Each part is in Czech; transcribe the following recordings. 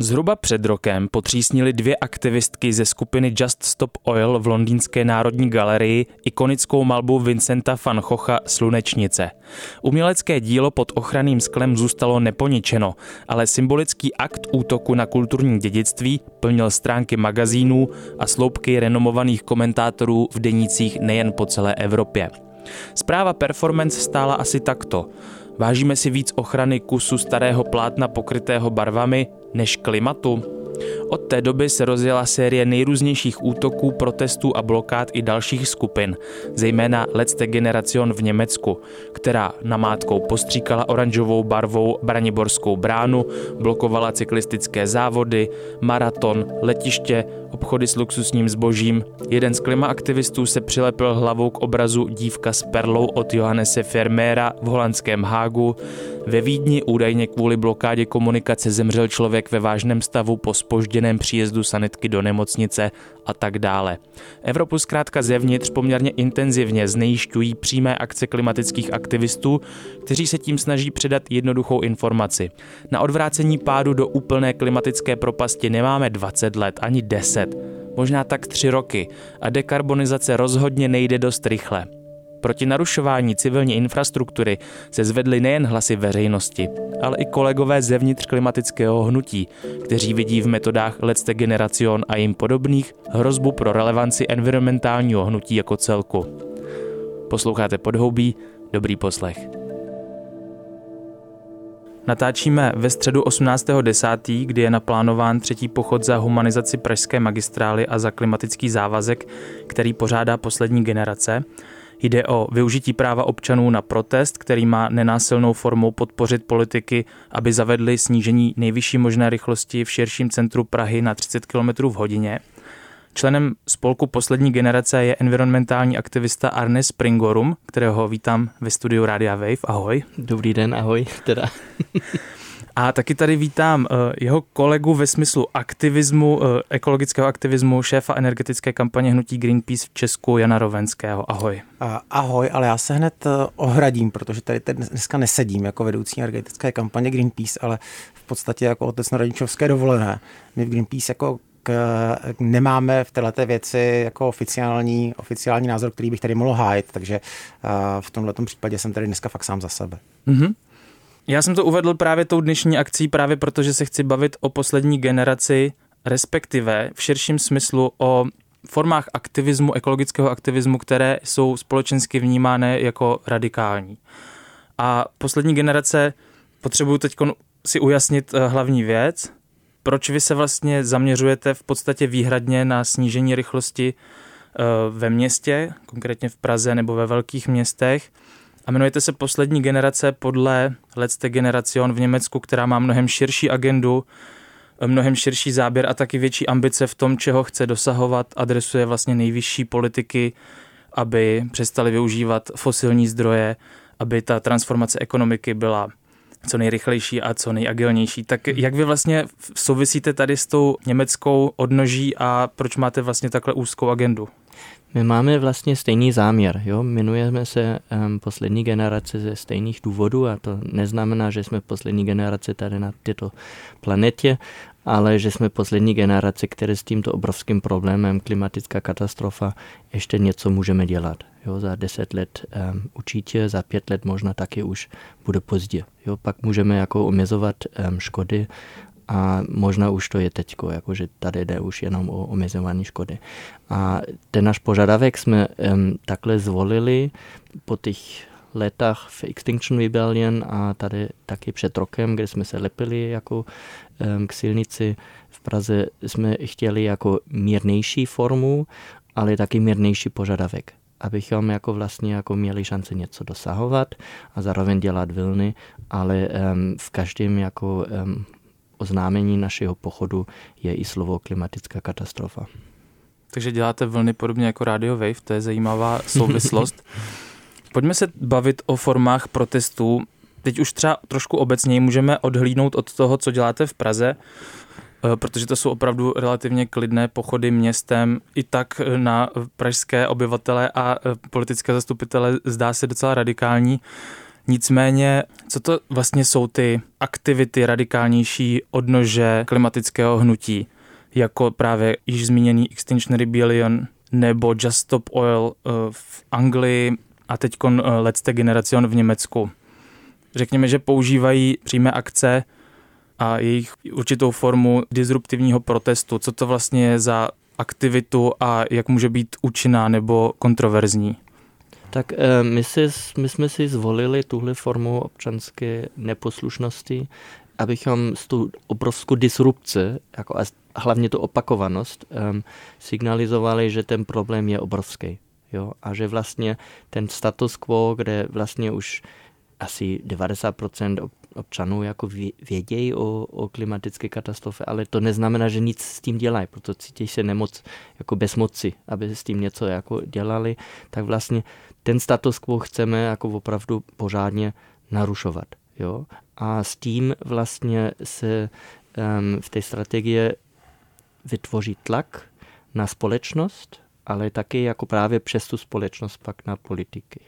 Zhruba před rokem potřísnili dvě aktivistky ze skupiny Just Stop Oil v londýnské národní galerii ikonickou malbu Vincenta van Chocha Slunečnice. Umělecké dílo pod ochranným sklem zůstalo neponičeno, ale symbolický akt útoku na kulturní dědictví plnil stránky magazínů a sloupky renomovaných komentátorů v denících nejen po celé Evropě. Zpráva performance stála asi takto. Vážíme si víc ochrany kusu starého plátna pokrytého barvami než klimatu? Od té doby se rozjela série nejrůznějších útoků, protestů a blokád i dalších skupin, zejména Letzte Generation v Německu, která namátkou postříkala oranžovou barvou Braniborskou bránu, blokovala cyklistické závody, maraton, letiště, obchody s luxusním zbožím. Jeden z klimaaktivistů se přilepil hlavou k obrazu Dívka s perlou od Johannese Fermera v holandském Hágu. Ve Vídni údajně kvůli blokádě komunikace zemřel člověk ve vážném stavu po spožděném příjezdu sanitky do nemocnice a tak dále. Evropu zkrátka zevnitř poměrně intenzivně znejišťují přímé akce klimatických aktivistů, kteří se tím snaží předat jednoduchou informaci. Na odvrácení pádu do úplné klimatické propasti nemáme 20 let ani 10, možná tak 3 roky a dekarbonizace rozhodně nejde dost rychle. Proti narušování civilní infrastruktury se zvedly nejen hlasy veřejnosti, ale i kolegové zevnitř klimatického hnutí, kteří vidí v metodách Let's Generation a jim podobných hrozbu pro relevanci environmentálního hnutí jako celku. Posloucháte Podhoubí, dobrý poslech. Natáčíme ve středu 18.10., kdy je naplánován třetí pochod za humanizaci pražské magistrály a za klimatický závazek, který pořádá poslední generace. Jde o využití práva občanů na protest, který má nenásilnou formou podpořit politiky, aby zavedli snížení nejvyšší možné rychlosti v širším centru Prahy na 30 km v hodině. Členem spolku poslední generace je environmentální aktivista Arne Springorum, kterého vítám ve studiu Radia Wave. Ahoj. Dobrý den, ahoj. Teda. A taky tady vítám eh, jeho kolegu ve smyslu aktivismu, eh, ekologického aktivismu, šéfa energetické kampaně Hnutí Greenpeace v Česku, Jana Rovenského. Ahoj. Ahoj, ale já se hned eh, ohradím, protože tady dneska nesedím jako vedoucí energetické kampaně Greenpeace, ale v podstatě jako otec na rodičovské dovolené. My v Greenpeace jako nemáme v této věci jako oficiální, oficiální názor, který bych tady mohl hájit, takže v tomhle případě jsem tady dneska fakt sám za sebe. Mm-hmm. Já jsem to uvedl právě tou dnešní akcí, právě protože se chci bavit o poslední generaci, respektive v širším smyslu o formách aktivismu, ekologického aktivismu, které jsou společensky vnímány jako radikální. A poslední generace potřebuju teď si ujasnit eh, hlavní věc. Proč vy se vlastně zaměřujete v podstatě výhradně na snížení rychlosti eh, ve městě, konkrétně v Praze nebo ve velkých městech, a jmenujete se Poslední generace podle Letzte Generation v Německu, která má mnohem širší agendu, mnohem širší záběr a taky větší ambice v tom, čeho chce dosahovat, adresuje vlastně nejvyšší politiky, aby přestali využívat fosilní zdroje, aby ta transformace ekonomiky byla co nejrychlejší a co nejagilnější. Tak jak vy vlastně souvisíte tady s tou německou odnoží a proč máte vlastně takhle úzkou agendu? My máme vlastně stejný záměr. Jo? Jmenujeme se um, poslední generace ze stejných důvodů a to neznamená, že jsme poslední generace tady na této planetě, ale že jsme poslední generace, které s tímto obrovským problémem klimatická katastrofa ještě něco můžeme dělat. Jo, za deset let um, určitě, za pět let možná taky už bude pozdě. Jo, pak můžeme jako omezovat um, škody a možná už to je teď, jakože tady jde už jenom o omezování škody. A ten náš požadavek jsme um, takhle zvolili po těch letech v Extinction Rebellion a tady taky před rokem, kde jsme se lepili jako um, k silnici v Praze, jsme chtěli jako mírnější formu, ale taky mírnější požadavek abychom jako vlastně jako měli šanci něco dosahovat a zároveň dělat vlny, ale um, v každém jako um, oznámení našeho pochodu je i slovo klimatická katastrofa. Takže děláte vlny podobně jako Radio Wave, to je zajímavá souvislost. Pojďme se bavit o formách protestů. Teď už třeba trošku obecněji můžeme odhlídnout od toho, co děláte v Praze, eh, protože to jsou opravdu relativně klidné pochody městem. I tak na pražské obyvatele a politické zastupitele zdá se docela radikální. Nicméně, co to vlastně jsou ty aktivity radikálnější odnože klimatického hnutí, jako právě již zmíněný Extinction Rebellion nebo Just Stop Oil eh, v Anglii a teď eh, Let's Generation v Německu. Řekněme, že používají přímé akce a jejich určitou formu disruptivního protestu. Co to vlastně je za aktivitu a jak může být účinná nebo kontroverzní? Tak eh, my, si, my jsme si zvolili tuhle formu občanské neposlušnosti, abychom s tou obrovskou disrupci, jako a hlavně tu opakovanost, um, signalizovali, že ten problém je obrovský. Jo? A že vlastně ten status quo, kde vlastně už asi 90% občanů jako vědějí o, o klimatické katastrofě, ale to neznamená, že nic s tím dělají, proto cítí se nemoc jako bezmoci, aby s tím něco jako dělali, tak vlastně ten status quo chceme jako opravdu pořádně narušovat. Jo? A s tím vlastně se um, v té strategii vytvoří tlak na společnost, ale taky jako právě přes tu společnost pak na politiky.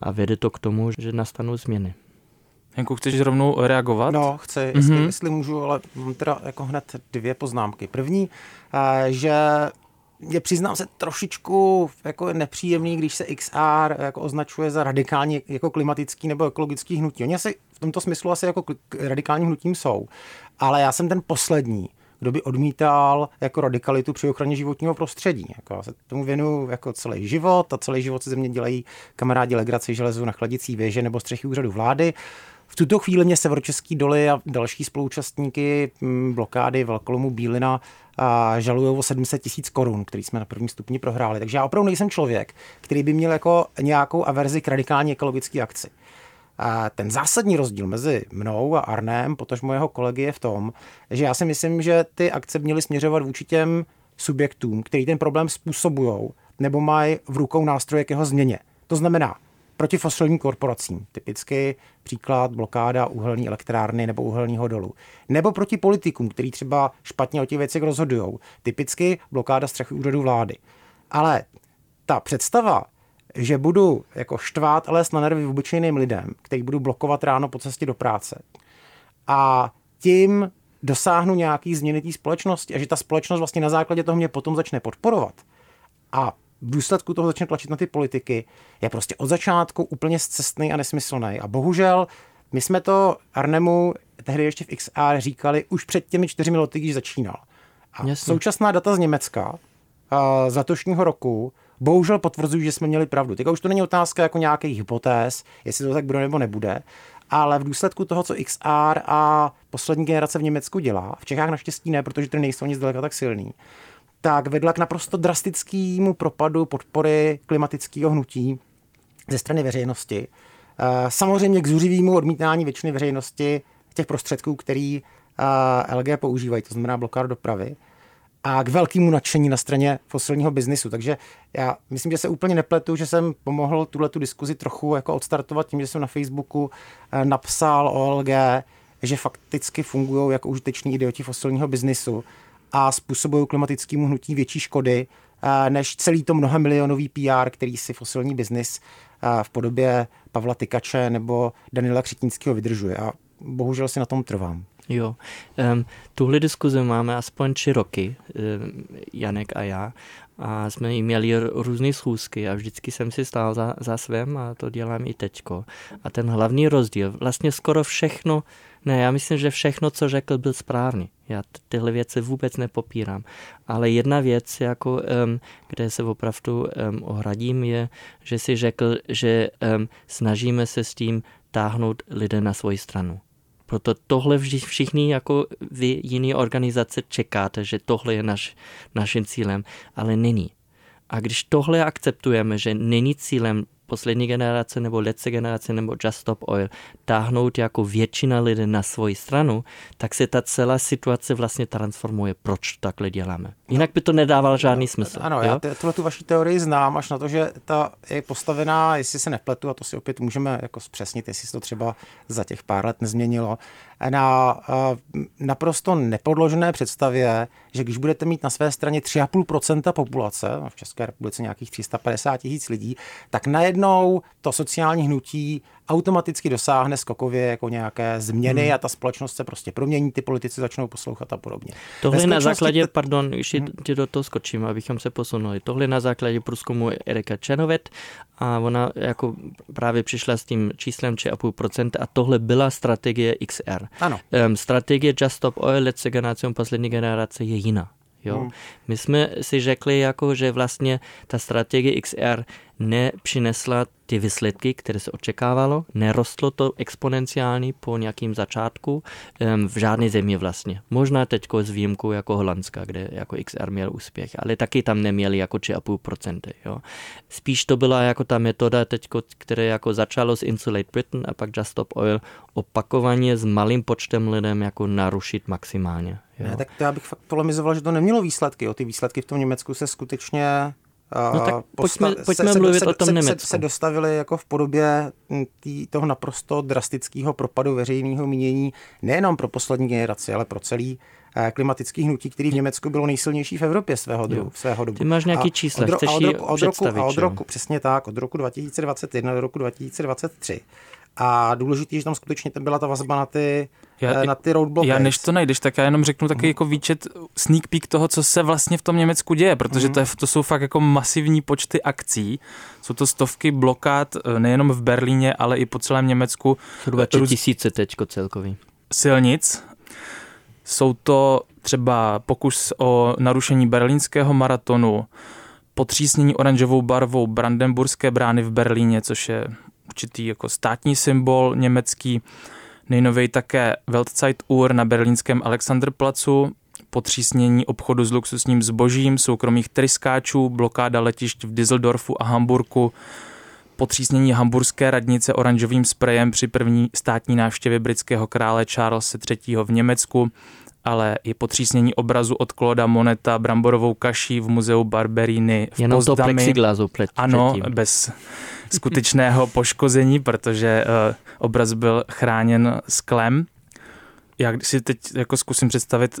A vede to k tomu, že nastanou změny. Janku, chceš rovnou reagovat? No, chci, mm-hmm. jestli, jestli můžu, ale mám teda jako hned dvě poznámky. První, eh, že je přiznám se trošičku jako nepříjemný, když se XR jako označuje za radikální jako klimatický nebo ekologický hnutí. Oni asi v tomto smyslu asi jako radikální hnutím jsou, ale já jsem ten poslední, kdo by odmítal jako radikalitu při ochraně životního prostředí. Jako já se tomu věnuju jako celý život a celý život se ze mě dělají kamarádi legraci železu na chladicí věže nebo střechy úřadu vlády. V tuto chvíli mě Severočeský doly a další spoluúčastníky mm, blokády Velkolomu Bílina žalují o 700 tisíc korun, který jsme na prvním stupni prohráli. Takže já opravdu nejsem člověk, který by měl jako nějakou averzi k radikální ekologické akci. A ten zásadní rozdíl mezi mnou a Arnem, potažmo jeho kolegy, je v tom, že já si myslím, že ty akce měly směřovat vůči těm subjektům, který ten problém způsobují, nebo mají v rukou nástroje k jeho změně. To znamená, proti fosilním korporacím, typicky příklad blokáda uhelní elektrárny nebo uhelního dolu, nebo proti politikům, kteří třeba špatně o těch věcech rozhodují, typicky blokáda střechy úřadu vlády. Ale ta představa, že budu jako štvát ale na nervy obyčejným lidem, který budu blokovat ráno po cestě do práce a tím dosáhnu nějaký změny té společnosti a že ta společnost vlastně na základě toho mě potom začne podporovat a v důsledku toho začne tlačit na ty politiky, je prostě od začátku úplně zcestný a nesmyslný. A bohužel my jsme to Arnemu tehdy ještě v XR říkali už před těmi čtyřmi lety, když začínal. A Jasně. současná data z Německa z letošního roku bohužel potvrzují, že jsme měli pravdu. Teď už to není otázka jako nějakých hypotéz, jestli to tak bude nebo nebude, ale v důsledku toho, co XR a poslední generace v Německu dělá, v Čechách naštěstí ne, protože ty nejsou nic zdaleka tak silný, tak vedla k naprosto drastickému propadu podpory klimatického hnutí ze strany veřejnosti. Eh, samozřejmě k zuřivému odmítání většiny veřejnosti těch prostředků, který eh, LG používají, to znamená blokádu dopravy, a k velkému nadšení na straně fosilního biznisu. Takže já myslím, že se úplně nepletu, že jsem pomohl tuhle tu diskuzi trochu jako odstartovat tím, že jsem na Facebooku eh, napsal o LG, že fakticky fungují jako užiteční idioti fosilního biznisu a způsobují klimatickému hnutí větší škody eh, než celý to mnohamilionový PR, který si fosilní biznis eh, v podobě Pavla Tykače nebo Daniela Křetínského vydržuje. A bohužel si na tom trvám. Jo, um, tuhle diskuzi máme aspoň tři roky, um, Janek a já, a jsme jí měli různé schůzky a vždycky jsem si stál za, za svém a to dělám i teďko. A ten hlavní rozdíl, vlastně skoro všechno, ne, já myslím, že všechno, co řekl, byl správný. Já tyhle věci vůbec nepopírám. Ale jedna věc, jako, um, kde se opravdu um, ohradím, je, že si řekl, že um, snažíme se s tím táhnout lidé na svoji stranu. Proto tohle všichni jako vy jiné organizace čekáte, že tohle je naš, naším cílem, ale není. A když tohle akceptujeme, že není cílem poslední generace nebo letce generace nebo Just Stop Oil táhnout jako většina lidí na svoji stranu, tak se ta celá situace vlastně transformuje, proč takhle děláme. Jinak by to nedával žádný smysl. Ano, jo? já tuhle tu vaši teorii znám, až na to, že ta je postavená, jestli se nepletu, a to si opět můžeme jako zpřesnit, jestli se to třeba za těch pár let nezměnilo, na naprosto nepodložené představě, že když budete mít na své straně 3,5% populace, v České republice nějakých 350 tisíc lidí, tak najednou to sociální hnutí automaticky dosáhne skokově jako nějaké změny hmm. a ta společnost se prostě promění, ty politici začnou poslouchat a podobně. Tohle na základě, t... pardon, ještě hmm. do toho skočím, abychom se posunuli. Tohle na základě průzkumu Erika Čenovet a ona jako právě přišla s tím číslem 3,5% a tohle byla strategie XR. Ano. Um, strategie Just Stop Oil, let's generace, poslední generace je jiná. Jo? Hmm. My jsme si řekli, jako, že vlastně ta strategie XR nepřinesla ty výsledky, které se očekávalo, nerostlo to exponenciálně po nějakým začátku v žádné zemi vlastně. Možná teď s výjimkou jako Holandska, kde jako XR měl úspěch, ale taky tam neměli jako 3,5%. Jo. Spíš to byla jako ta metoda teď, které jako začalo s Insulate Britain a pak Just Stop Oil opakovaně s malým počtem lidem jako narušit maximálně. Jo. Ne, tak to já bych fakt polemizoval, že to nemělo výsledky. Jo. Ty výsledky v tom Německu se skutečně No tak pojďme, pojďme se, mluvit se, o tom se, Německu. Se, se dostavili jako v podobě tý, toho naprosto drastického propadu veřejného mínění nejenom pro poslední generaci, ale pro celý eh, klimatický hnutí, který v Německu bylo nejsilnější v Evropě svého, druhu, svého dobu. Ty máš nějaký čísla, chceš a od roku, od roku, a od roku, přesně tak, od roku 2021 do roku 2023 a důležitý, že tam skutečně byla ta vazba na ty, já, eh, na ty roadblocks. Já než to najdeš, tak já jenom řeknu taky jako výčet, sneak peek toho, co se vlastně v tom Německu děje, protože mm. to, je, to jsou fakt jako masivní počty akcí. Jsou to stovky blokád eh, nejenom v Berlíně, ale i po celém Německu. Zhruba tři tisíce teďko celkový. Silnic. Jsou to třeba pokus o narušení berlínského maratonu, potřísnění oranžovou barvou Brandenburské brány v Berlíně, což je určitý jako státní symbol německý. Nejnověji také Weltzeituhr na berlínském Alexanderplacu, potřísnění obchodu s luxusním zbožím, soukromých tryskáčů, blokáda letišť v Düsseldorfu a Hamburku, potřísnění hamburské radnice oranžovým sprejem při první státní návštěvě britského krále Charlesa III. v Německu, ale i potřísnění obrazu od Kloda Moneta bramborovou kaší v muzeu Barberini v Jenom Pozdami. to plexiglasu Ano, bez skutečného poškození, protože uh, obraz byl chráněn sklem. Já si teď jako zkusím představit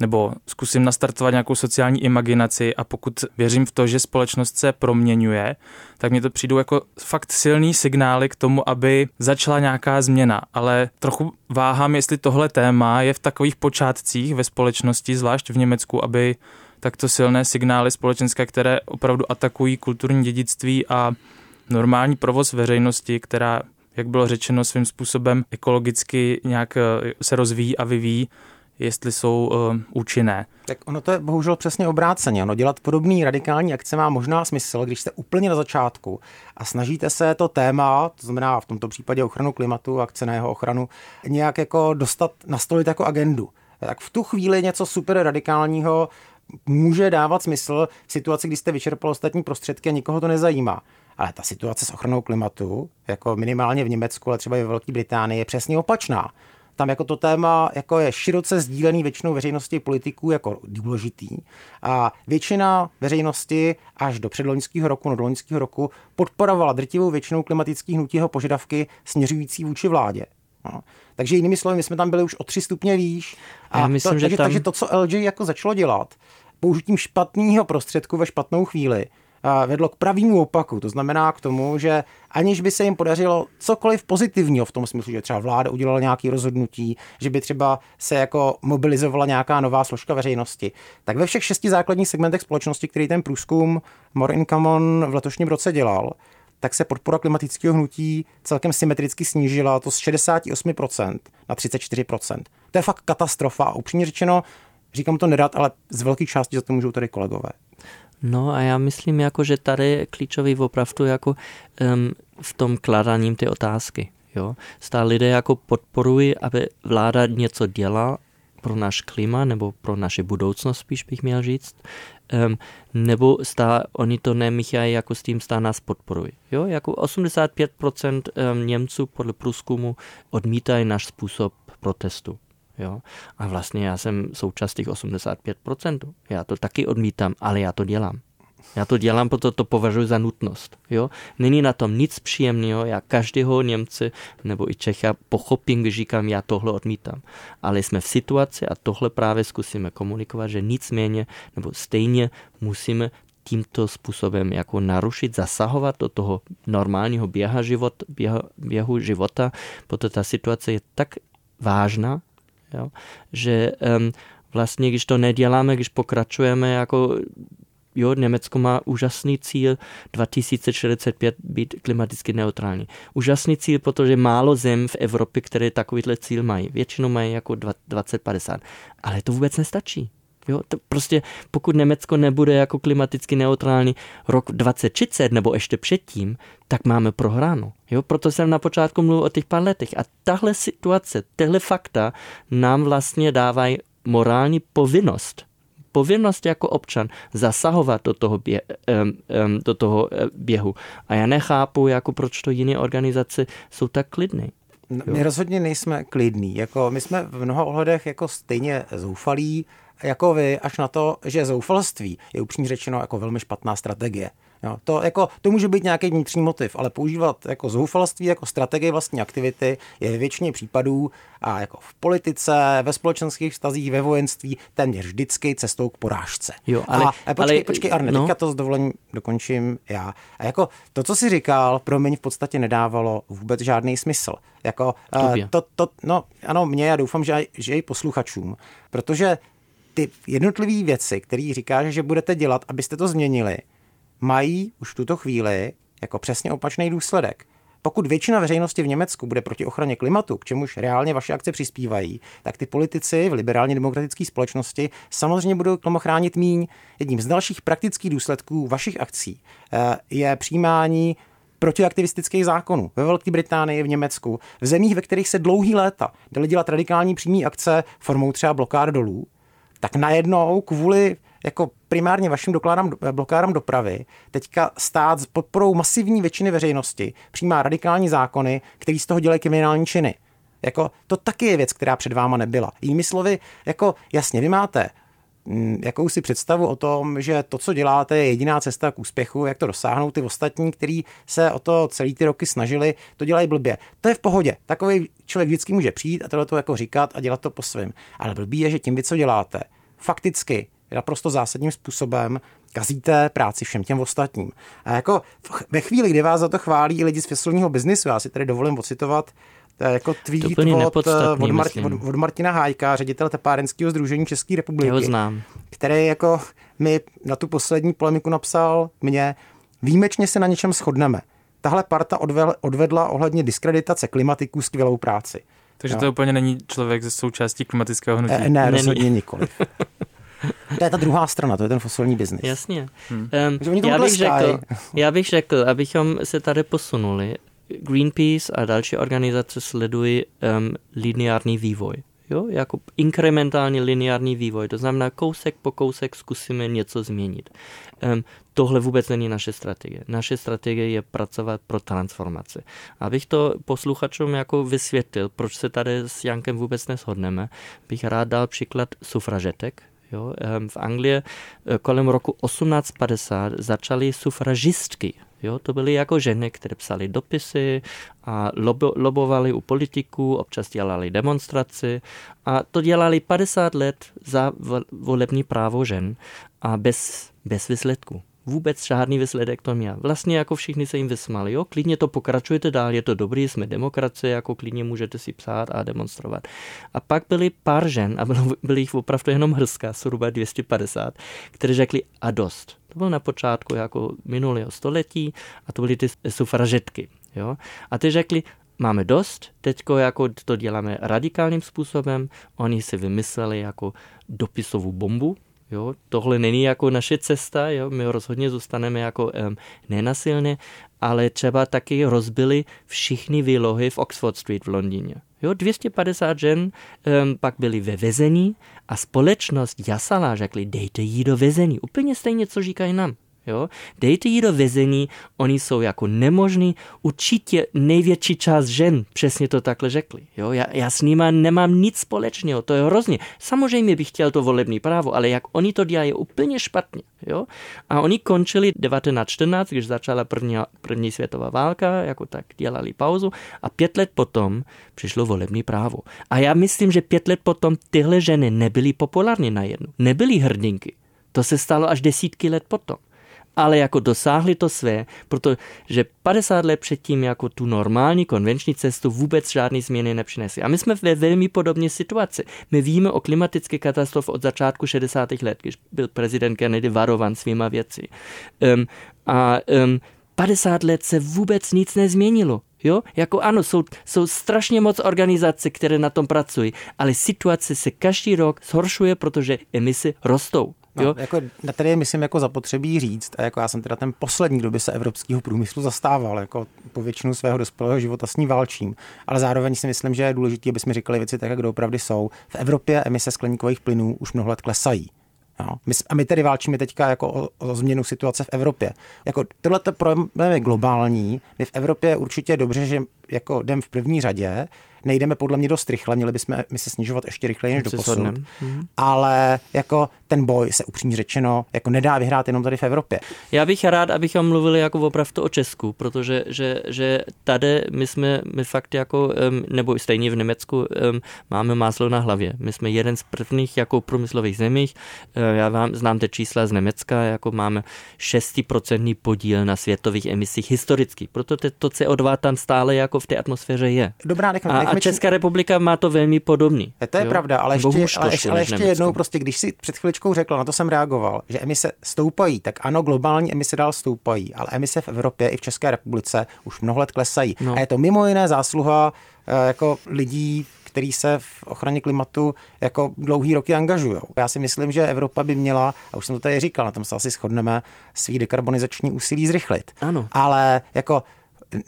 nebo zkusím nastartovat nějakou sociální imaginaci a pokud věřím v to, že společnost se proměňuje, tak mi to přijdou jako fakt silný signály k tomu, aby začala nějaká změna. Ale trochu váhám, jestli tohle téma je v takových počátcích ve společnosti, zvlášť v Německu, aby takto silné signály společenské, které opravdu atakují kulturní dědictví a normální provoz veřejnosti, která, jak bylo řečeno, svým způsobem ekologicky nějak eh, se rozvíjí a vyvíjí, jestli jsou uh, účinné. Tak ono to je bohužel přesně obráceně. Ono dělat podobný radikální akce má možná smysl, když jste úplně na začátku a snažíte se to téma, to znamená v tomto případě ochranu klimatu, akce na jeho ochranu, nějak jako dostat, nastolit jako agendu. Tak v tu chvíli něco super radikálního může dávat smysl v situaci, kdy jste vyčerpal ostatní prostředky a nikoho to nezajímá. Ale ta situace s ochranou klimatu, jako minimálně v Německu, ale třeba i ve Velké Británii, je přesně opačná. Tam jako to téma jako je široce sdílený většinou veřejnosti politiků jako důležitý. A většina veřejnosti až do předloňského roku, no do loňského roku podporovala drtivou většinou klimatických hnutí požadavky směřující vůči vládě. No. Takže jinými slovy, my jsme tam byli už o tři stupně výš. A Já myslím, to, že takže, tam... takže to, co LG jako začalo dělat, použitím špatného prostředku ve špatnou chvíli, vedlo k pravému opaku. To znamená k tomu, že aniž by se jim podařilo cokoliv pozitivního v tom smyslu, že třeba vláda udělala nějaké rozhodnutí, že by třeba se jako mobilizovala nějaká nová složka veřejnosti, tak ve všech šesti základních segmentech společnosti, který ten průzkum More in Common v letošním roce dělal, tak se podpora klimatického hnutí celkem symetricky snížila to z 68% na 34%. To je fakt katastrofa. Upřímně řečeno, říkám to nedat, ale z velké části za to můžou tady kolegové. No a já myslím, jako, že tady je klíčový opravdu jako um, v tom kladaním ty otázky. Jo? Stále lidé jako podporují, aby vláda něco dělala, pro náš klima nebo pro naše budoucnost, spíš bych měl říct, um, nebo stá, oni to nemíchají jako s tím stá nás podporují. Jo, jako 85% um, Němců podle průzkumu odmítají náš způsob protestu. Jo? A vlastně já jsem součást těch 85%. Já to taky odmítám, ale já to dělám. Já to dělám, protože to považuji za nutnost. Jo? Není na tom nic příjemného, já každého Němce nebo i Čecha pochopím, když říkám, já tohle odmítám. Ale jsme v situaci a tohle právě zkusíme komunikovat, že nicméně nebo stejně musíme tímto způsobem jako narušit, zasahovat do toho normálního běha život, běha, běhu života, protože ta situace je tak vážná, jo, že um, vlastně, když to neděláme, když pokračujeme jako jo, Německo má úžasný cíl 2045 být klimaticky neutrální. Úžasný cíl, protože málo zem v Evropě, které takovýhle cíl mají. Většinou mají jako 2050. Ale to vůbec nestačí. Jo, to prostě pokud Německo nebude jako klimaticky neutrální rok 2030 nebo ještě předtím, tak máme prohráno. Jo, proto jsem na počátku mluvil o těch pár letech. A tahle situace, tyhle fakta nám vlastně dávají morální povinnost povinnost jako občan zasahovat do toho, bě, do toho eh, běhu. A já nechápu, jako proč to jiné organizace jsou tak klidné. No, my rozhodně nejsme klidní. Jako my jsme v mnoha ohledech jako stejně zoufalí, jako vy, až na to, že zoufalství je upřímně řečeno jako velmi špatná strategie. Jo, to, jako, to může být nějaký vnitřní motiv, ale používat jako zoufalství jako strategii vlastní aktivity je většině případů a jako v politice, ve společenských vztazích, ve vojenství téměř vždycky cestou k porážce. Jo, ale, a, a počkej, ale, počkej Arne, no. teďka to s dovolením dokončím já. A jako to, co jsi říkal, pro mě v podstatě nedávalo vůbec žádný smysl. Jako, uh, to, to, no, ano, mě, já doufám, že, že i posluchačům, protože ty jednotlivé věci, které říkáš, že budete dělat, abyste to změnili, mají už v tuto chvíli jako přesně opačný důsledek. Pokud většina veřejnosti v Německu bude proti ochraně klimatu, k čemuž reálně vaše akce přispívají, tak ty politici v liberálně demokratické společnosti samozřejmě budou tomu chránit míň. Jedním z dalších praktických důsledků vašich akcí eh, je přijímání protiaktivistických zákonů ve Velké Británii, v Německu, v zemích, ve kterých se dlouhý léta dali dělat radikální přímé akce formou třeba blokád dolů, tak najednou kvůli jako primárně vašim dokládám, blokádám dopravy, teďka stát s podporou masivní většiny veřejnosti přijímá radikální zákony, který z toho dělají kriminální činy. Jako, to taky je věc, která před váma nebyla. Jinými slovy, jako jasně, vy máte jakousi představu o tom, že to, co děláte, je jediná cesta k úspěchu, jak to dosáhnout. Ty ostatní, kteří se o to celý ty roky snažili, to dělají blbě. To je v pohodě. Takový člověk vždycky může přijít a tohle to jako říkat a dělat to po svém. Ale blbý je, že tím, vy co děláte, fakticky naprosto zásadním způsobem kazíte práci všem těm ostatním. A jako ve chvíli, kdy vás za to chválí i lidi z fisilního biznisu, já si tady dovolím ocitovat to je jako tweet od, od, Marti, od, od Martina Hájka, ředitel tepárenského združení České republiky. Já ho znám. Který jako mi na tu poslední polemiku napsal mě, výjimečně se na něčem shodneme. Tahle parta odvedla ohledně diskreditace klimatiků skvělou práci. Takže jo. to úplně není člověk ze součástí klimatického hnutí. E, ne, rozhodně nikoliv. To je ta druhá strana, to je ten fosilní biznis. Jasně. Hmm. Um, já, bych řekl, já bych řekl, abychom se tady posunuli, Greenpeace a další organizace sledují um, lineární vývoj. Jo, jako inkrementální lineární vývoj. To znamená, kousek po kousek zkusíme něco změnit. Um, tohle vůbec není naše strategie. Naše strategie je pracovat pro transformaci. Abych to posluchačům jako vysvětlil, proč se tady s Jankem vůbec neshodneme, bych rád dal příklad sufražetek, Jo? V Anglii eh, kolem roku 1850 začaly sufražistky. Jo, to byly jako ženy, které psali dopisy a lobo, lobovali u politiků, občas dělali demonstraci a to dělali 50 let za volební právo žen a bez, bez výsledku vůbec žádný výsledek to měl. Vlastně jako všichni se jim vysmali, jo, klidně to pokračujete dál, je to dobrý, jsme demokracie, jako klidně můžete si psát a demonstrovat. A pak byly pár žen, a bylo, byly jich opravdu jenom hrzka, zhruba 250, které řekli a dost. To bylo na počátku jako minulého století a to byly ty sufražetky. Jo? A ty řekli, máme dost, teďko jako to děláme radikálním způsobem, oni si vymysleli jako dopisovou bombu, Jo, tohle není jako naše cesta, jo, my rozhodně zůstaneme jako um, nenasilně, ale třeba taky rozbili všichni výlohy v Oxford Street v Londýně. Jo, 250 žen um, pak byly ve vezení a společnost jasala, řekli, dejte jí do vezení. Úplně stejně, co říkají nám. Jo? Dejte jí do vězení, oni jsou jako nemožní. Určitě největší část žen přesně to takhle řekli. Jo? Já, já s nima nemám nic společného, to je hrozně. Samozřejmě bych chtěl to volební právo, ale jak oni to dělají, je úplně špatně. Jo? A oni končili 1914, když začala první, první světová válka, jako tak dělali pauzu a pět let potom přišlo volební právo. A já myslím, že pět let potom tyhle ženy nebyly populární najednou, nebyly hrdinky. To se stalo až desítky let potom ale jako dosáhli to své, protože 50 let předtím jako tu normální konvenční cestu vůbec žádný změny nepřinesli. A my jsme ve velmi podobné situaci. My víme o klimatické katastrofě od začátku 60. let, když byl prezident Kennedy varovan svýma věci. Um, a um, 50 let se vůbec nic nezměnilo. Jo? Jako ano, jsou, jsou strašně moc organizace, které na tom pracují, ale situace se každý rok zhoršuje, protože emise rostou. No, jo? Jako, tady je, myslím, jako zapotřebí říct, a jako já jsem teda ten poslední, kdo by se evropského průmyslu zastával, jako po většinu svého dospělého života s ní válčím, ale zároveň si myslím, že je důležité, aby jsme říkali věci tak, jak opravdu jsou. V Evropě emise skleníkových plynů už mnoho let klesají. Jo. My, a my tedy válčíme teďka jako o, o změnu situace v Evropě. Jako tohle problém je globální. My v Evropě je určitě dobře, že jako jdem v první řadě, nejdeme podle mě dost rychle, měli bychom my se snižovat ještě rychleji než do posud. Mhm. Ale jako ten boj se upřímně řečeno jako nedá vyhrát jenom tady v Evropě. Já bych rád, abychom mluvili jako opravdu o Česku, protože že, že tady my jsme, my fakt jako, nebo stejně v Německu máme máslo na hlavě. My jsme jeden z prvních jako průmyslových zemích. Eh, já vám znám ty čísla z Německa, jako máme 6% podíl na světových emisích historicky. Proto to CO2 tam stále jako v té atmosféře je. Dobrá, nech, a, a Česká republika má to velmi podobný. Je, to je jo? pravda, ale ještě, ale, ještě, ale ještě jednou, prostě, když si před chviličkou řekl, na to jsem reagoval, že emise stoupají, tak ano, globální emise dál stoupají, ale emise v Evropě i v České republice už mnoho let klesají. No. A je to mimo jiné zásluha eh, jako lidí, který se v ochraně klimatu jako dlouhý roky angažují. Já si myslím, že Evropa by měla, a už jsem to tady říkal, na tom se asi shodneme, svý dekarbonizační úsilí zrychlit. Ano. Ale jako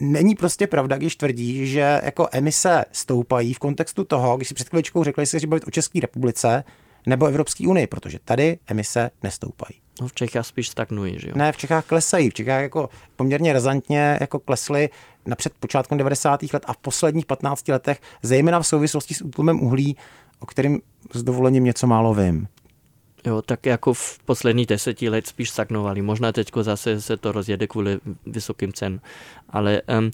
není prostě pravda, když tvrdí, že jako emise stoupají v kontextu toho, když si před chvíličkou řekli, že bavit o České republice nebo Evropské unii, protože tady emise nestoupají. No v Čechách spíš stagnují, že jo? Ne, v Čechách klesají. V Čechách jako poměrně razantně jako klesly napřed počátkem 90. let a v posledních 15 letech, zejména v souvislosti s útlumem uhlí, o kterým s dovolením něco málo vím. Jo, tak jako v posledních deseti let spíš stagnovali. Možná teď zase se to rozjede kvůli vysokým cen. Ale um,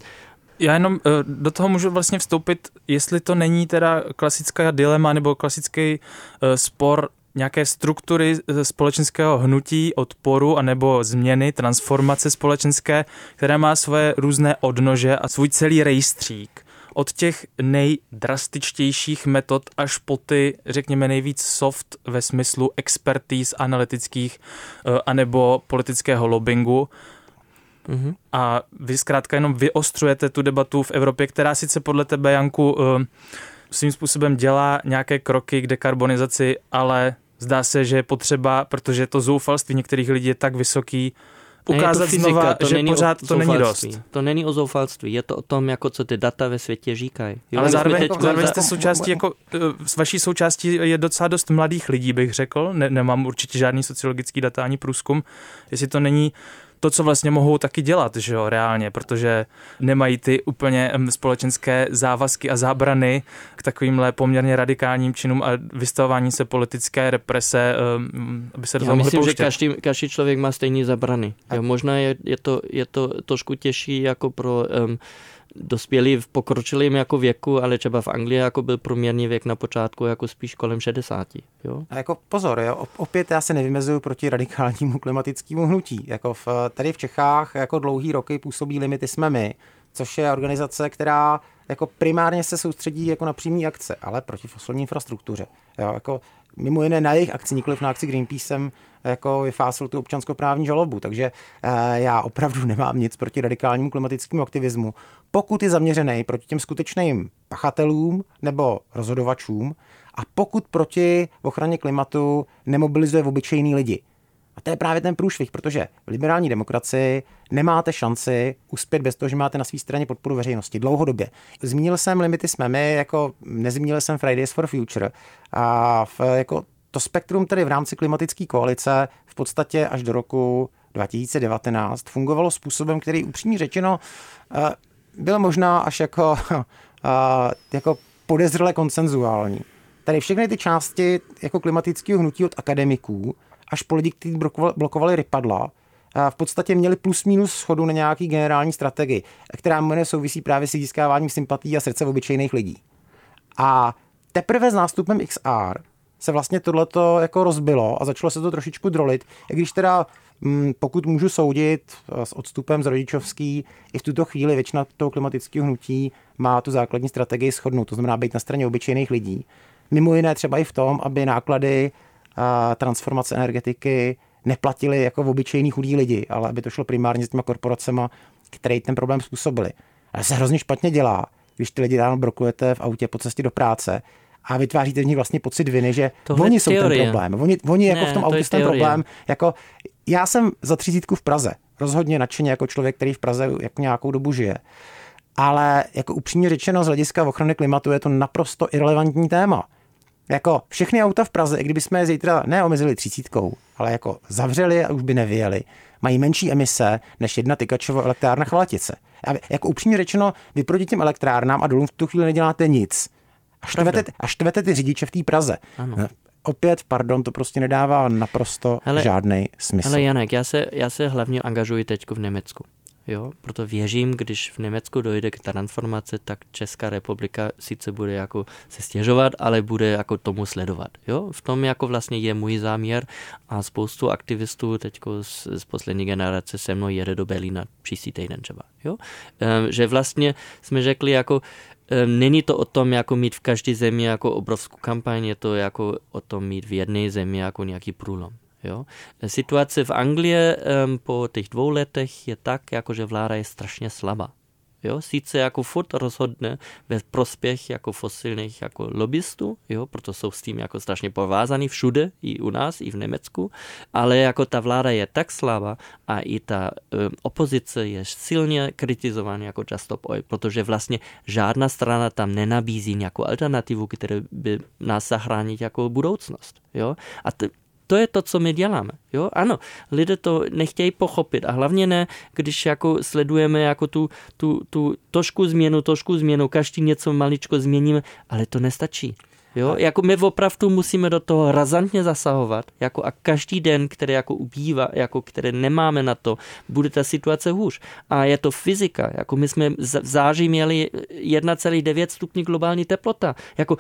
já jenom uh, do toho můžu vlastně vstoupit, jestli to není teda klasická dilema nebo klasický uh, spor nějaké struktury eh, společenského hnutí, odporu anebo změny, transformace společenské, které má svoje různé odnože a svůj celý rejstřík od těch nejdrastičtějších metod až po ty, řekněme, nejvíc soft ve smyslu expertíz analytických eh, anebo politického lobbingu. Mm-hmm. A vy zkrátka jenom vyostřujete tu debatu v Evropě, která sice podle tebe, Janku, eh, svým způsobem dělá nějaké kroky k dekarbonizaci, ale zdá se, že je potřeba, protože to zoufalství některých lidí je tak vysoký, ukázat fyzika, znova, to že není pořád to není dost. To není o zoufalství, je to o tom, jako co ty data ve světě říkají. Jo, Ale zároveň, jako, zároveň jste součástí, jako, s vaší součástí je docela dost mladých lidí, bych řekl. Ne, nemám určitě žádný sociologický data ani průzkum. Jestli to není to, co vlastně mohou taky dělat, že jo, reálně, protože nemají ty úplně společenské závazky a zábrany k takovýmhle poměrně radikálním činům a vystavování se politické represe, aby se do toho myslím, že každý, každý člověk má stejný zabrany. Jo, možná je, je, to, je to trošku těžší jako pro um, dospělí v pokročilém jako věku, ale třeba v Anglii jako byl průměrný věk na počátku jako spíš kolem 60. Jo? A jako pozor, jo, opět já se nevymezuju proti radikálnímu klimatickému hnutí. Jako v, tady v Čechách jako dlouhý roky působí limity jsme my, což je organizace, která jako primárně se soustředí jako na přímé akce, ale proti fosilní infrastruktuře. Jo, jako mimo jiné na jejich akci, nikoliv na akci Greenpeacem, jako vyfásil tu občanskoprávní žalobu. Takže eh, já opravdu nemám nic proti radikálnímu klimatickému aktivismu. Pokud je zaměřený proti těm skutečným pachatelům nebo rozhodovačům a pokud proti ochraně klimatu nemobilizuje obyčejný lidi. A to je právě ten průšvih, protože v liberální demokracii nemáte šanci uspět bez toho, že máte na své straně podporu veřejnosti dlouhodobě. Zmínil jsem limity jsme my, jako nezmínil jsem Fridays for Future a v, jako to spektrum tedy v rámci klimatické koalice v podstatě až do roku 2019 fungovalo způsobem, který upřímně řečeno eh, byl možná až jako, eh, jako podezřele konsenzuální. Tady všechny ty části jako klimatického hnutí od akademiků až po lidi, kteří blokovali rypadla, v podstatě měli plus minus schodu na nějaký generální strategii, která mne souvisí právě s získáváním sympatí a srdce obyčejných lidí. A teprve s nástupem XR se vlastně tohleto jako rozbilo a začalo se to trošičku drolit, i když teda mm, pokud můžu soudit eh, s odstupem z rodičovský, i v tuto chvíli většina toho klimatického hnutí má tu základní strategii shodnout, to znamená být na straně obyčejných lidí. Mimo jiné třeba i v tom, aby náklady transformace energetiky neplatili jako v obyčejní chudí lidi, ale aby to šlo primárně s těma korporacemi, které ten problém způsobili. Ale se hrozně špatně dělá, když ty lidi ráno brokujete v autě po cestě do práce a vytváříte v nich vlastně pocit viny, že Tohle oni jsou teorie. ten problém. Oni, oni jako ne, v tom autě jsou ten problém. Jako, já jsem za třicítku v Praze. Rozhodně nadšeně jako člověk, který v Praze jako nějakou dobu žije. Ale jako upřímně řečeno, z hlediska ochrany klimatu je to naprosto irrelevantní téma. Jako všechny auta v Praze, i kdyby jsme je zítra neomezili třicítkou, ale jako zavřeli a už by nevyjeli, mají menší emise než jedna tykačová elektrárna Chvalatice. A jako upřímně řečeno, vy proti těm elektrárnám a dolům v tu chvíli neděláte nic. A štvete, a štvete ty řidiče v té Praze. Ano. Eh, opět, pardon, to prostě nedává naprosto žádný smysl. Ale Janek, já se, já se hlavně angažuji teď v Německu. Jo? Proto věřím, když v Německu dojde k transformaci, tak Česká republika sice bude jako se stěžovat, ale bude jako tomu sledovat. Jo? V tom jako vlastně je můj záměr a spoustu aktivistů teď z, z poslední generace se mnou jede do Berlína příští týden třeba. Jo? Um, že vlastně jsme řekli jako um, není to o tom jako mít v každé zemi jako obrovskou kampaň, je to jako o tom mít v jedné zemi jako nějaký průlom. Jo? Situace v Anglii um, po těch dvou letech je tak, jako že vláda je strašně slabá. Jo, sice jako furt rozhodne ve prospěch jako fosilních jako lobbystů, jo, proto jsou s tím jako strašně povázaný všude, i u nás, i v Německu, ale jako ta vláda je tak slabá a i ta um, opozice je silně kritizovaná jako Oil, protože vlastně žádná strana tam nenabízí nějakou alternativu, která by nás zachránit jako budoucnost. Jo? A t- to je to, co my děláme. Jo? Ano, lidé to nechtějí pochopit a hlavně ne, když jako sledujeme jako tu, tu, tu trošku změnu, trošku změnu, každý něco maličko změníme, ale to nestačí. Jo, jako my opravdu musíme do toho razantně zasahovat, jako a každý den, který jako ubývá, jako které nemáme na to, bude ta situace hůř. A je to fyzika, jako my jsme v září měli 1,9 stupní globální teplota. Jako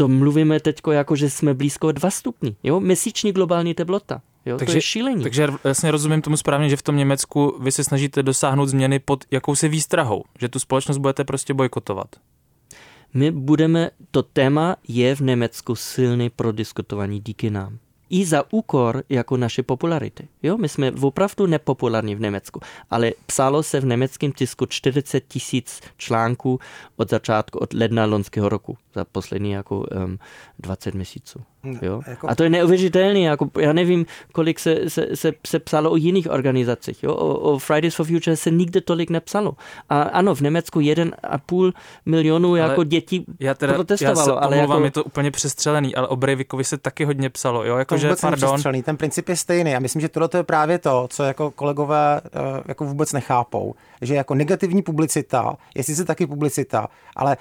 to mluvíme teď jako, že jsme blízko 2 stupní. Jo? Měsíční globální teplota. Jo? Takže, to je šílení. Takže jasně rozumím tomu správně, že v tom Německu vy se snažíte dosáhnout změny pod jakousi výstrahou, že tu společnost budete prostě bojkotovat. My budeme, to téma je v Německu silný pro diskutování díky nám i za úkor jako naše popularity. Jo? My jsme opravdu nepopulární v Německu, ale psalo se v německém tisku 40 tisíc článků od začátku, od ledna loňského roku, za poslední jako um, 20 měsíců. Jo? Jako... A to je neuvěřitelné. Jako, já nevím, kolik se, se, se, se psalo o jiných organizacích. Jo? O, o Fridays for Future se nikdy tolik nepsalo. A ano, v Německu 1,5 milionu ale jako dětí já teda, protestovalo. Já se ale jako... je to úplně přestřelený, ale o Breivikovi se taky hodně psalo. Jo? Jako, to že, pardon. Ten princip je stejný. A myslím, že tohle je právě to, co jako kolegové uh, jako vůbec nechápou. Že jako negativní publicita je sice taky publicita, ale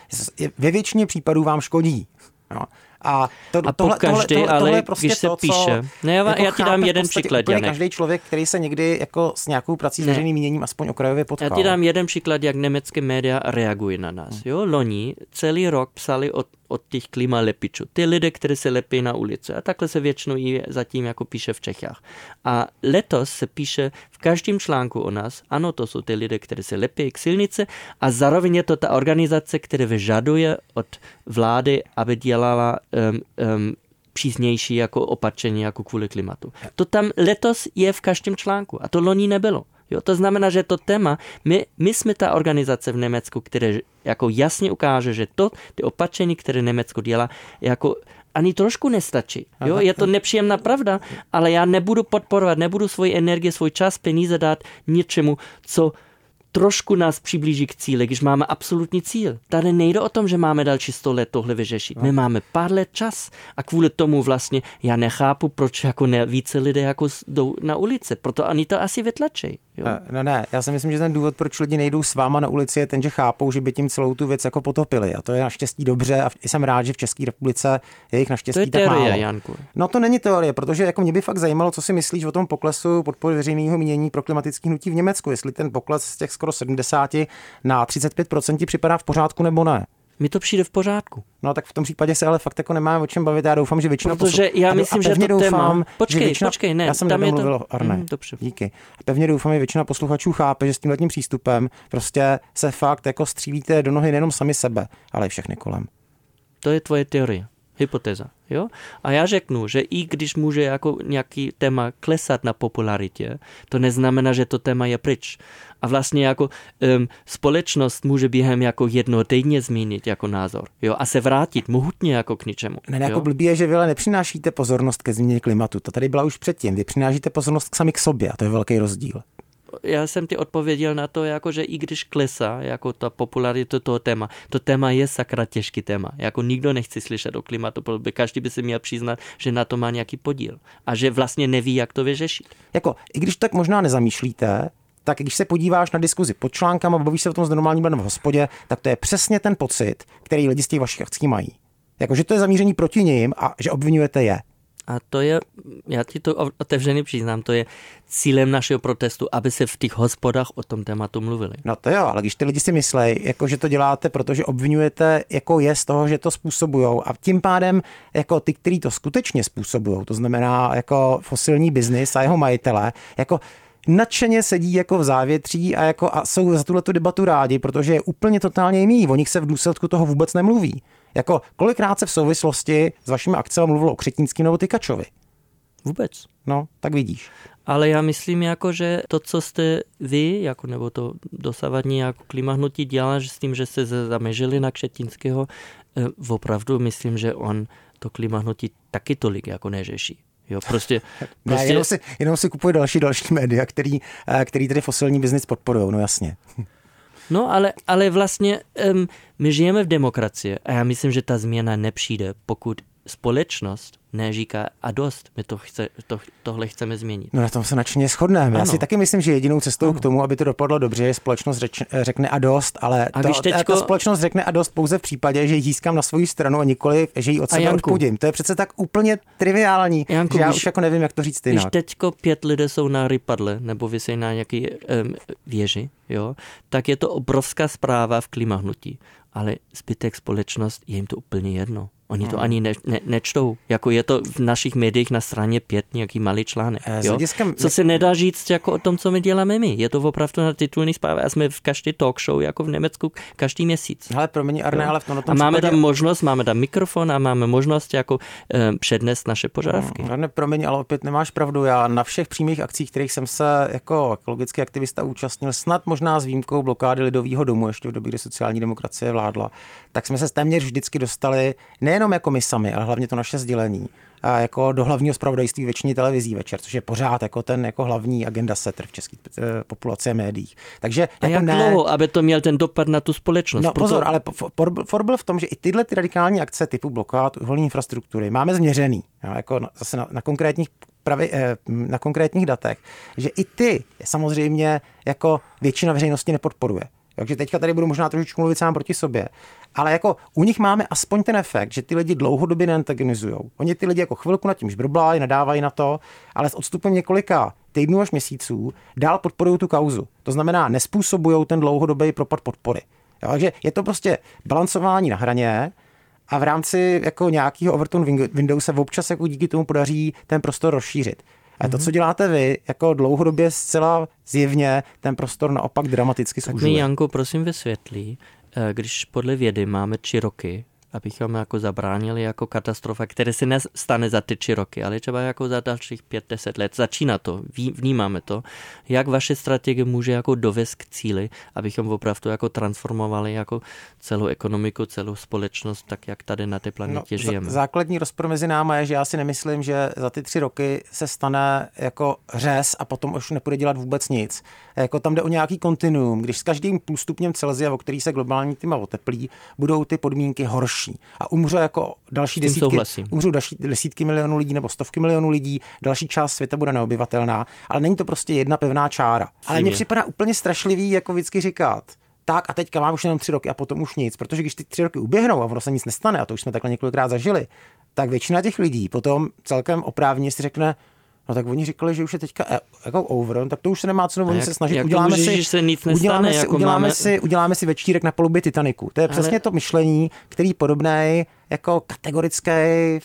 ve většině případů vám škodí. Jo. A, to, a tohle, každý, tohle, tohle, tohle je prostě když se to, píše. Ne, já, jako já ti dám jeden příklad, Janek. Každý člověk, který se někdy jako s nějakou prací s veřejným míněním aspoň okrajově potkal. Já ti dám jeden příklad, jak německé média reagují na nás. Hmm. Jo, loni celý rok psali o od těch klimalepičů. Ty lidé, kteří se lepí na ulici. A takhle se většinou i zatím jako píše v Čechách. A letos se píše v každém článku o nás, ano, to jsou ty lidé, kteří se lepí k silnici a zároveň je to ta organizace, která vyžaduje od vlády, aby dělala um, um, přísnější jako opatření jako kvůli klimatu. To tam letos je v každém článku a to loni nebylo. Jo, to znamená, že to téma, my, my jsme ta organizace v Německu, které jako jasně ukáže, že to, ty opatření, které Německo dělá, jako ani trošku nestačí. Jo? Je to nepříjemná pravda, ale já nebudu podporovat, nebudu svoji energii, svůj čas, peníze dát něčemu, co trošku nás přiblíží k cíli, když máme absolutní cíl. Tady nejde o tom, že máme další 100 let tohle vyřešit. My máme pár let čas a kvůli tomu vlastně já nechápu, proč jako ne, více lidé jako jdou na ulici. Proto ani to asi vytlačí. Jo? No ne, já si myslím, že ten důvod, proč lidi nejdou s váma na ulici, je ten, že chápou, že by tím celou tu věc jako potopili. A to je naštěstí dobře a jsem rád, že v České republice je jich naštěstí to je tak teorie, málo. Janku. No to není teorie, protože jako mě by fakt zajímalo, co si myslíš o tom poklesu podpory veřejného mínění pro klimatické hnutí v Německu, jestli ten pokles z těch skoro 70 na 35% ti připadá v pořádku nebo ne. Mi to přijde v pořádku. No tak v tom případě se ale fakt jako nemáme o čem bavit. Já doufám, že většina Protože já a- myslím, že to téma- doufám, Počkej, že většina, počkej, ne, já jsem tam je to- Arne. Mhm, dobře. Díky. A pevně doufám, že většina posluchačů chápe, že s tímhle tím přístupem prostě se fakt jako střílíte do nohy nejenom sami sebe, ale i všechny kolem. To je tvoje teorie, hypotéza. Jo? A já řeknu, že i když může jako nějaký téma klesat na popularitě, to neznamená, že to téma je pryč. A vlastně jako um, společnost může během jako jednoho týdně změnit jako názor. Jo? A se vrátit mohutně jako k ničemu. Ne, jako blbý je, že vy ale nepřinášíte pozornost ke změně klimatu. To tady byla už předtím. Vy přinášíte pozornost sami k sobě a to je velký rozdíl. Já jsem ti odpověděl na to, jako že i když klesá jako ta popularita toho téma, to téma je sakra těžký téma. Jako nikdo nechce slyšet o klimatu, protože každý by si měl přiznat, že na to má nějaký podíl a že vlastně neví, jak to vyřešit. Jako, i když tak možná nezamýšlíte, tak když se podíváš na diskuzi pod článkama, bavíš se o tom s normálním lidem v hospodě, tak to je přesně ten pocit, který lidi z těch vašich akcí mají. Jako, že to je zamíření proti nim a že obvinujete je. A to je, já ti to otevřeně přiznám, to je cílem našeho protestu, aby se v těch hospodách o tom tématu mluvili. No to jo, ale když ty lidi si myslej, jako že to děláte, protože obvinujete jako je z toho, že to způsobujou a tím pádem jako ty, kteří to skutečně způsobují, to znamená jako fosilní biznis a jeho majitele, jako nadšeně sedí jako v závětří a, jako a jsou za tuhle debatu rádi, protože je úplně totálně jiný. O nich se v důsledku toho vůbec nemluví. Jako kolikrát se v souvislosti s vašimi akcemi mluvilo o Křetínským nebo Tykačovi? Vůbec. No, tak vidíš. Ale já myslím, jako, že to, co jste vy, jako, nebo to dosavadní jako klimahnutí dělá, že s tím, že se zamežili na Křetínského, eh, opravdu myslím, že on to klimahnutí taky tolik jako neřeší. Jo, prostě, Ne, prostě jenom, si, jenom si kupuje další další média, který, eh, který tedy fosilní biznis podporují, no jasně. No, ale, ale vlastně um, my žijeme v demokracii a já myslím, že ta změna nepřijde, pokud společnost neříká a dost, my to chce, to, tohle chceme změnit. No na tom se nadšeně shodneme. Já Ano. si taky myslím, že jedinou cestou Ano. k tomu, aby to dopadlo dobře, je společnost řeč, řekne a dost, ale A to, když teďko- ta společnost řekne a dost pouze v případě, že ji získám na svou stranu a nikoli, že ji od sebe odpudím. To je přece tak úplně triviální, Janku, že já když- už jako nevím, jak to říct Když jinak. teďko pět lidé jsou na rypadle nebo vysí na nějaký um, věži, jo, tak je to obrovská zpráva v klimahnutí. Ale zbytek společnost je jim to úplně jedno. Oni Hmm. to ani ne, ne, nečtou. Jako je to v našich médiích na straně pět nějaký malý článek. Eh, Jo? hlediska- Co se nedá říct jako o tom, co my děláme my. Je to opravdu na titulní zprávě a jsme v každé talk show jako v Německu každý měsíc. Hele, promiň, Arne, ale v tom, A máme tam možnost, máme tam mikrofon a máme možnost jako um, přednést naše požadavky. Arne, promiň, ale opět nemáš pravdu. Já na všech přímých akcích, kterých jsem se jako ekologický aktivista účastnil, snad možná s výjimkou blokády Lidového domu, ještě v době, kdy sociální demokracie vládla, tak jsme se téměř vždycky dostali nejenom jako my sami, ale hlavně to naše sdělení a jako do hlavního zpravodajství většině televizí večer, což je pořád jako ten jako hlavní agenda setter v české eh, populaci a médiích. Takže A jako jak ne, dlouho, aby to měl ten dopad na tu společnost? No Proto- pozor, ale for- for- byl v tom, že i tyhle ty radikální akce typu blokád uhelní infrastruktury máme změřený, jo, jako na, zase na, na konkrétních pravi, eh, na konkrétních datech, že i ty samozřejmě jako většina veřejnosti nepodporuje. Takže teďka tady budu možná trošičku mluvit sám proti sobě. Ale jako u nich máme aspoň ten efekt, že ty lidi dlouhodobě neantagonizují. Oni ty lidi jako chvilku nad tím žbrblají, nadávají na to, ale s odstupem několika týdnů až měsíců dál podporují tu kauzu. To znamená, nespůsobují ten dlouhodobý propad podpory. Jo, takže je to prostě balancování na hraně a v rámci jako nějakého Overton Windows se občas jako díky tomu podaří ten prostor rozšířit. A to, co děláte vy, jako dlouhodobě zcela zjevně ten prostor naopak dramaticky Tak mi. Janko, prosím vysvětlí, když podle vědy máme tři roky, abychom jako zabránili jako katastrofa, které se nestane za ty tři roky, ale třeba jako za dalších pět, deset let. Začíná to, vnímáme to, jak vaše strategie může jako dovést k cíli, abychom opravdu jako transformovali jako celou ekonomiku, celou společnost, tak jak tady na té planetě no, žijeme. Základní rozpor mezi náma je, že já si nemyslím, že za ty tři roky se stane jako řez a potom už nepůjde dělat vůbec nic. Jako tam jde o nějaký kontinuum, když s každým půl stupněm Celsia, o který se globální klima oteplí, budou ty podmínky horší. A umře jako další desítky, umřou další desítky milionů lidí nebo stovky milionů lidí, další část světa bude neobyvatelná, ale není to prostě jedna pevná čára. Ale mně připadá úplně strašlivý, jako vždycky říkat, tak a teďka mám už jenom tři roky a potom už nic, protože když ty tři roky uběhnou a ono se nic nestane, a to už jsme takhle několikrát zažili, tak většina těch lidí potom celkem oprávně si řekne, No tak oni říkali, že už je teďka e, jako over, no tak to už se nemá co oni se snažit. Jak uděláme si, se nic nestane, uděláme, si, jako uděláme, máme... si, uděláme si večírek na polubě Titaniku. To je Ale... přesně to myšlení, který podobné jako kategorický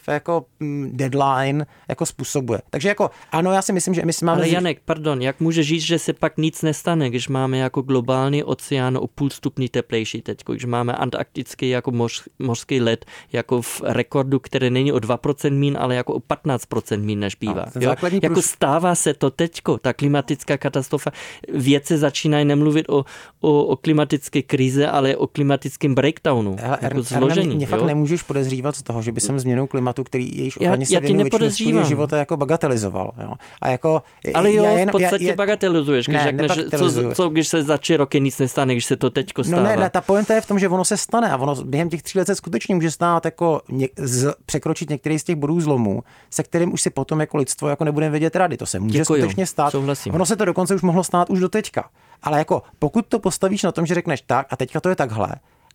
jako mm, deadline jako způsobuje. Takže jako ano, já si myslím, že my si máme... Ale Janek, pardon, jak může říct, že se pak nic nestane, když máme jako globální oceán o půl stupni teplejší teď, když máme antarktický jako moř, mořský led jako v rekordu, který není o 2% mín, ale jako o 15% mín než bývá. No, jo? Jako plus... stává se to teďko, ta klimatická katastrofa. Vědci začínají nemluvit o, o, o klimatické krize, ale o klimatickém breakdownu. Hele, jako zložení. Mě fakt nemůžeš podezřívat z toho, že by jsem změnou klimatu, který jejíž ochraně se věnuje většinu života jako bagatelizoval. Jo. A jako, Ale jo, já, v podstatě já, bagatelizuješ, když ne, řekneš, co, co, když se za tři roky nic nestane, když se to teďko stává. No ne, ne, ta pointa je v tom, že ono se stane a ono během těch tří let se skutečně může stát jako ně, z, překročit některý z těch bodů zlomu, se kterým už si potom jako lidstvo jako nebudeme vědět rady. To se může Děkuju, skutečně stát. Souhlasím. Ono se to dokonce už mohlo stát už do teďka. Ale jako pokud to postavíš na tom, že řekneš tak a teďka to je takhle,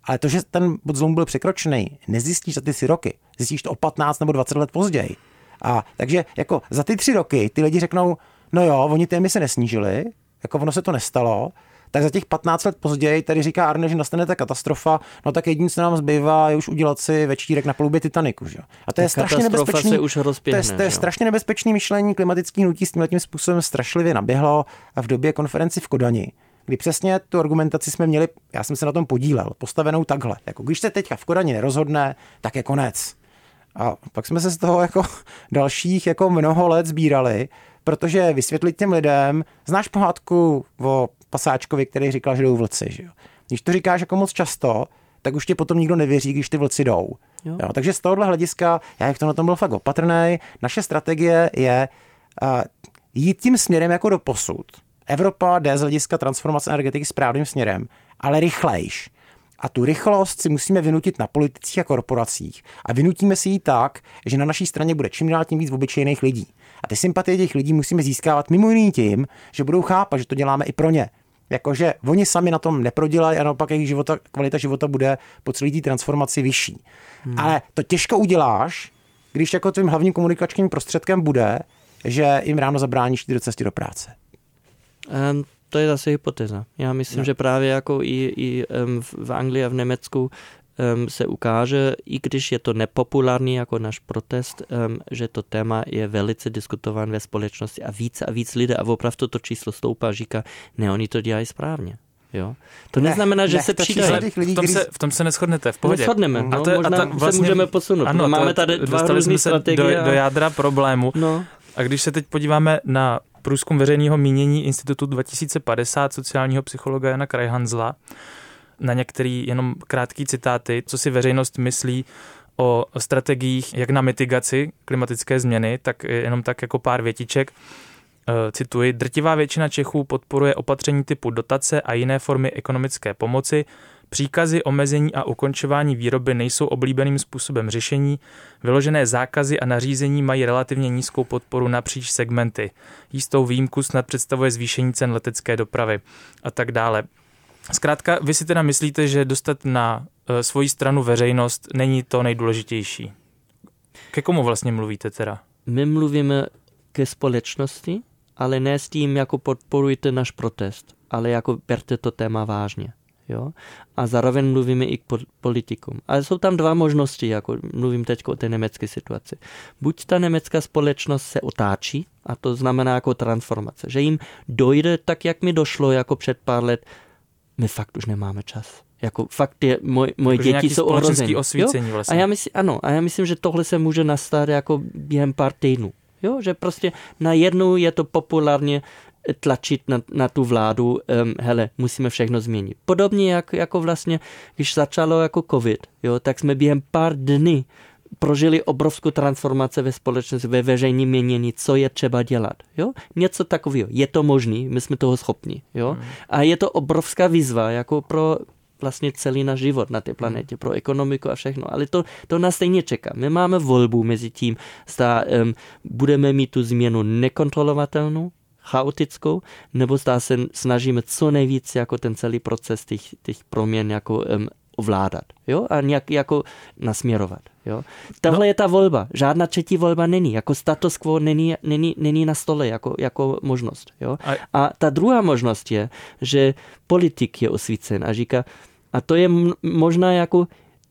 ale to, že ten bod zlomu byl překročený, nezjistíš za ty tři roky. Zjistíš to o 15 nebo 20 let později. A takže jako za ty tři roky ty lidi řeknou, no jo, oni ty emise nesnížili, jako ono se to nestalo, tak za těch 15 let později tady říká Arne, že nastane ta katastrofa, no tak jediné, co nám zbývá, je už udělat si večírek na palubě Titaniku. Že? A to je strašně nebezpečný, už rozpěhne, to je, to je strašně nebezpečný myšlení, klimatický hnutí s tímhle tím způsobem strašlivě naběhlo v době konferenci v Kodani kdy přesně tu argumentaci jsme měli, já jsem se na tom podílel, postavenou takhle. Jako když se teďka v Kodani nerozhodne, tak je konec. A pak jsme se z toho jako dalších jako mnoho let sbírali, protože vysvětlit těm lidem, znáš pohádku o pasáčkovi, který říkal, že jdou vlci, že jo? Když to říkáš jako moc často, tak už tě potom nikdo nevěří, když ty vlci jdou. Jo. Jo, takže z tohohle hlediska, já jak to na tom byl fakt opatrný, naše strategie je uh, jít tím směrem jako do posud. Evropa jde z hlediska transformace energetiky správným směrem, ale rychlejš. A tu rychlost si musíme vynutit na politicích a korporacích. A vynutíme si ji tak, že na naší straně bude čím dál tím víc obyčejných lidí. A ty sympatie těch lidí musíme získávat mimo jiný tím, že budou chápat, že to děláme i pro ně. Jakože oni sami na tom neprodělají a naopak jejich života, kvalita života bude po celé té transformaci vyšší. Hmm. Ale to těžko uděláš, když jako tvým hlavním komunikačním prostředkem bude, že jim ráno zabráníš do cesty do práce. Um, to je zase hypotéza. Já myslím, no. že právě jako i, i um, v Anglii a v Německu um, se ukáže, i když je to nepopulární jako náš protest, um, že to téma je velice diskutován ve společnosti a více a víc lidé a opravdu to číslo stoupá a říká, ne, oni to dělají správně. Jo? To ne, neznamená, že ne, se přijde. V tom se, v tom se neschodnete, v pohodě. Neschodneme, no, a to, možná a to vlastně, se můžeme posunout. Ano, máme tady dva jsme se do, do jádra problému. No. A když se teď podíváme na průzkum veřejného mínění Institutu 2050 sociálního psychologa Jana Krajhanzla na některý jenom krátký citáty, co si veřejnost myslí o strategiích jak na mitigaci klimatické změny, tak jenom tak jako pár větiček. E, cituji, drtivá většina Čechů podporuje opatření typu dotace a jiné formy ekonomické pomoci, Příkazy, omezení a ukončování výroby nejsou oblíbeným způsobem řešení, vyložené zákazy a nařízení mají relativně nízkou podporu napříč segmenty. Jistou výjimku snad představuje zvýšení cen letecké dopravy a tak dále. Zkrátka, vy si teda myslíte, že dostat na e, svoji stranu veřejnost není to nejdůležitější. Ke komu vlastně mluvíte teda? My mluvíme ke společnosti, ale ne s tím, jako podporujte náš protest, ale jako berte to téma vážně jo? a zároveň mluvíme i k politikům. Ale jsou tam dva možnosti, jako mluvím teď o té německé situaci. Buď ta německá společnost se otáčí, a to znamená jako transformace, že jim dojde tak, jak mi došlo jako před pár let, my fakt už nemáme čas. Jako fakt je, moj, moje Jakože děti jsou ohrozené. osvícení vlastně. A já myslím, ano, a já myslím, že tohle se může nastat jako během pár týdnů. Jo, že prostě najednou je to populárně tlačit na, na tu vládu, um, hele, musíme všechno změnit. Podobně jak, jako vlastně, když začalo jako covid, jo, tak jsme během pár dny prožili obrovskou transformaci ve společnosti, ve veřejném měnění, co je třeba dělat. Jo? Něco takového. Je to možné, my jsme toho schopni. Jo? Hmm. A je to obrovská výzva jako pro vlastně celý náš život na té planetě, pro ekonomiku a všechno. Ale to, to nás stejně čeká. My máme volbu mezi tím, zda um, budeme mít tu změnu nekontrolovatelnou, chaotickou, nebo zdá se snažíme co nejvíc jako ten celý proces těch, těch proměn jako um, ovládat jo? a nějak jako nasměrovat. Jo? Tahle no. je ta volba. Žádná třetí volba není. Jako status quo není, není, není na stole jako, jako možnost. Jo? A... a ta druhá možnost je, že politik je osvícen a říká, a to je možná jako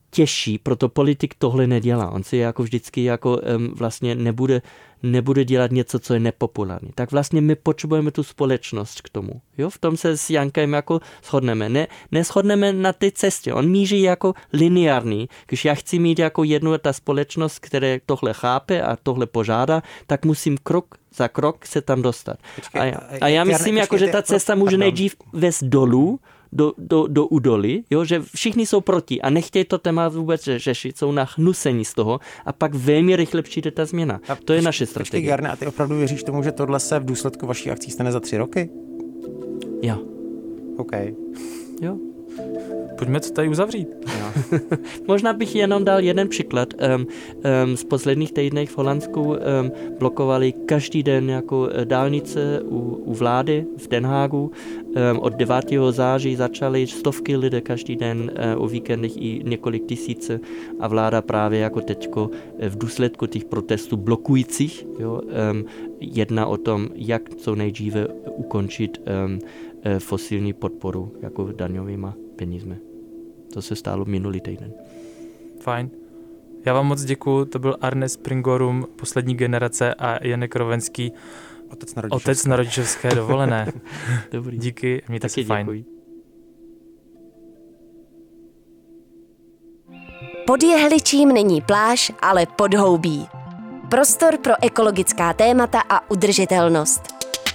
těžší, proto politik tohle nedělá. On si jako vždycky jako um, vlastně nebude, nebude dělat něco, co je nepopulární. Tak vlastně my potřebujeme tu společnost k tomu. Jo? V tom se s Jankem jako shodneme. Ne, neschodneme na té cestě. On míří jako lineární. Když já chci mít jako jednu ta společnost, která tohle chápe a tohle požádá, tak musím krok za krok se tam dostat. Počkej, a, já, a já myslím, počkej, jako, že ta cesta může nejdřív vést dolů, do, do, do údolí, jo, že všichni jsou proti a nechtějí to téma vůbec řešit, jsou nachnusení z toho a pak velmi rychle přijde ta změna. A to je naše strategie. Počkej, Jarne, a ty opravdu věříš tomu, že tohle se v důsledku vaší akcí stane za tři roky? Jo. OK. Jo. Pojďme to tady uzavřít. Jo. Možná bych jenom dal jeden příklad. Um, um, z posledních týdnech v Holandsku um, blokovali každý den jako dálnice u, u vlády v Den Hagu. Um, od 9. září začaly stovky lidé každý den uh, o víkendech i několik tisíce a vláda právě jako teďko eh, v důsledku těch protestů blokujících jo, um, jedná o tom, jak co nejdříve ukončit um, fosilní podporu jako daňovýma penízmi. To se stalo minulý týden. Fajn. Já vám moc děkuji, to byl Arne Springorum, poslední generace a Janek Rovenský, otec na rodičovské, otec na rodičovské dovolené. Dobrý. Díky, mějte Taky se fajn. Děkuji. Pod jehličím není pláž, ale podhoubí. Prostor pro ekologická témata a udržitelnost.